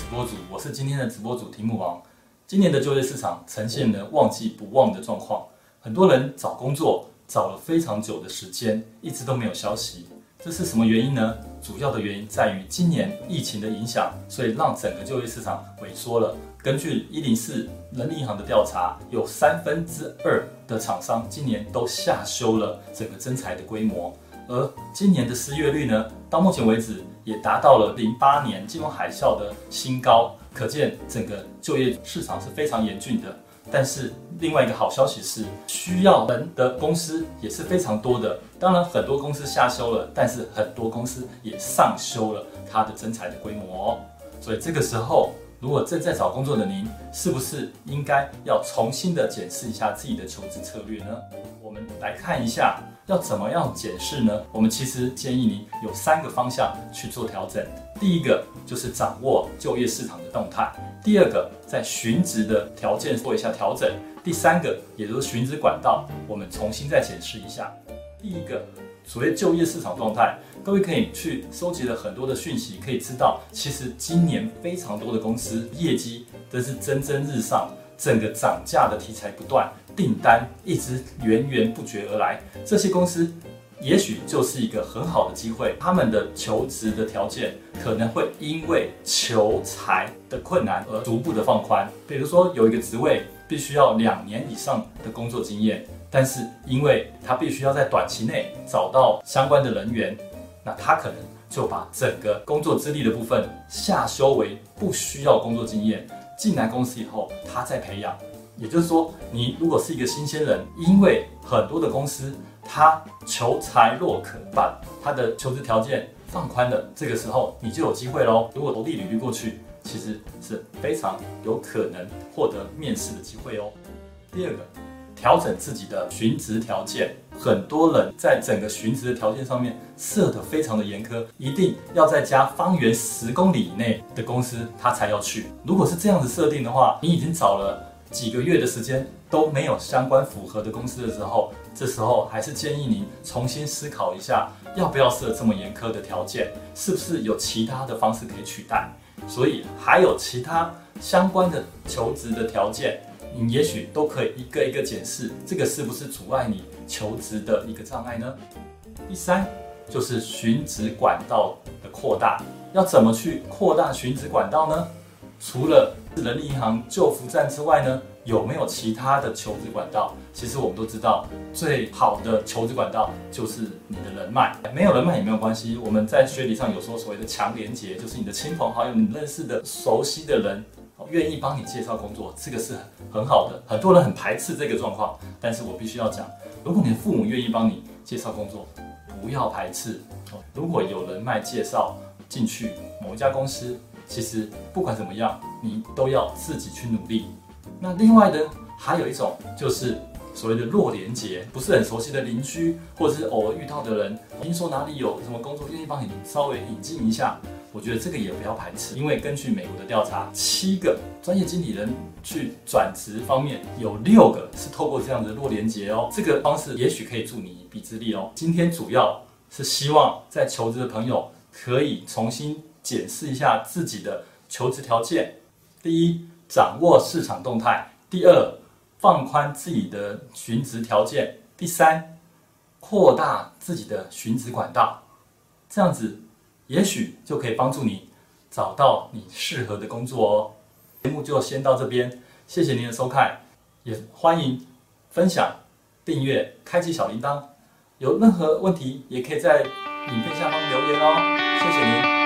直播主题目王。今年的就业市场呈现了旺季不旺的状况，很多人找工作找了非常久的时间，一直都没有消息。这是什么原因呢？主要的原因在于今年疫情的影响，所以让整个就业市场萎缩了。根据一零四人力银行的调查，有三分之二的厂商今年都下修了整个增材的规模。而今年的失业率呢，到目前为止也达到了零八年金融海啸的新高，可见整个就业市场是非常严峻的。但是另外一个好消息是，需要人的公司也是非常多的。当然，很多公司下修了，但是很多公司也上修了它的增材的规模。所以这个时候，如果正在找工作的您，是不是应该要重新的检视一下自己的求职策略呢？我们来看一下。要怎么样检视呢？我们其实建议您有三个方向去做调整。第一个就是掌握就业市场的动态；第二个在寻职的条件做一下调整；第三个也就是寻职管道，我们重新再检视一下。第一个所谓就业市场状态，各位可以去收集了很多的讯息，可以知道其实今年非常多的公司业绩都是蒸蒸日上，整个涨价的题材不断。订单一直源源不绝而来，这些公司也许就是一个很好的机会。他们的求职的条件可能会因为求财的困难而逐步的放宽。比如说有一个职位必须要两年以上的工作经验，但是因为他必须要在短期内找到相关的人员，那他可能就把整个工作资历的部分下修为不需要工作经验。进来公司以后，他再培养。也就是说，你如果是一个新鲜人，因为很多的公司他求才若渴，把他的求职条件放宽了，这个时候你就有机会喽。如果投递履历过去，其实是非常有可能获得面试的机会哦。第二个，调整自己的寻职条件，很多人在整个寻职的条件上面设得非常的严苛，一定要在家方圆十公里以内的公司他才要去。如果是这样子设定的话，你已经找了。几个月的时间都没有相关符合的公司的时候，这时候还是建议您重新思考一下，要不要设这么严苛的条件，是不是有其他的方式可以取代？所以还有其他相关的求职的条件，你也许都可以一个一个检视，这个是不是阻碍你求职的一个障碍呢？第三就是寻职管道的扩大，要怎么去扩大寻职管道呢？除了人力银行救扶站之外呢，有没有其他的求职管道？其实我们都知道，最好的求职管道就是你的人脉。没有人脉也没有关系，我们在学理上有说所谓的强连接，就是你的亲朋好友、你认识的、熟悉的人，愿意帮你介绍工作，这个是很好的。很多人很排斥这个状况，但是我必须要讲，如果你的父母愿意帮你介绍工作，不要排斥。如果有人脉介绍进去某一家公司。其实不管怎么样，你都要自己去努力。那另外呢，还有一种就是所谓的弱连接，不是很熟悉的邻居，或者是偶尔遇到的人，听说哪里有什么工作，愿意帮你稍微引进一下。我觉得这个也不要排斥，因为根据美国的调查，七个专业经理人去转职方面，有六个是透过这样的弱连接哦。这个方式也许可以助你一臂之力哦。今天主要是希望在求职的朋友可以重新。检视一下自己的求职条件：第一，掌握市场动态；第二，放宽自己的寻职条件；第三，扩大自己的寻职管道。这样子，也许就可以帮助你找到你适合的工作哦。节目就先到这边，谢谢您的收看，也欢迎分享、订阅、开启小铃铛。有任何问题，也可以在影片下方留言哦。谢谢您。